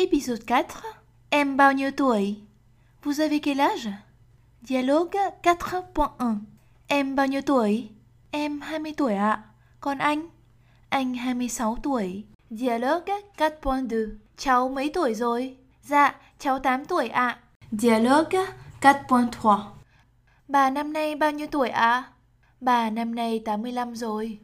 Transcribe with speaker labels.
Speaker 1: Épisode 4. Em bao nhiêu tuổi? Vous avez quel âge? Dialogue 4.1. Em bao nhiêu tuổi? Em 20 tuổi ạ. Còn anh? Anh 26 tuổi. Dialogue 4.2. Cháu mấy tuổi rồi? Dạ, cháu 8 tuổi ạ. Dialogue 4.3. Bà năm nay bao nhiêu tuổi ạ? Bà năm nay 85 rồi.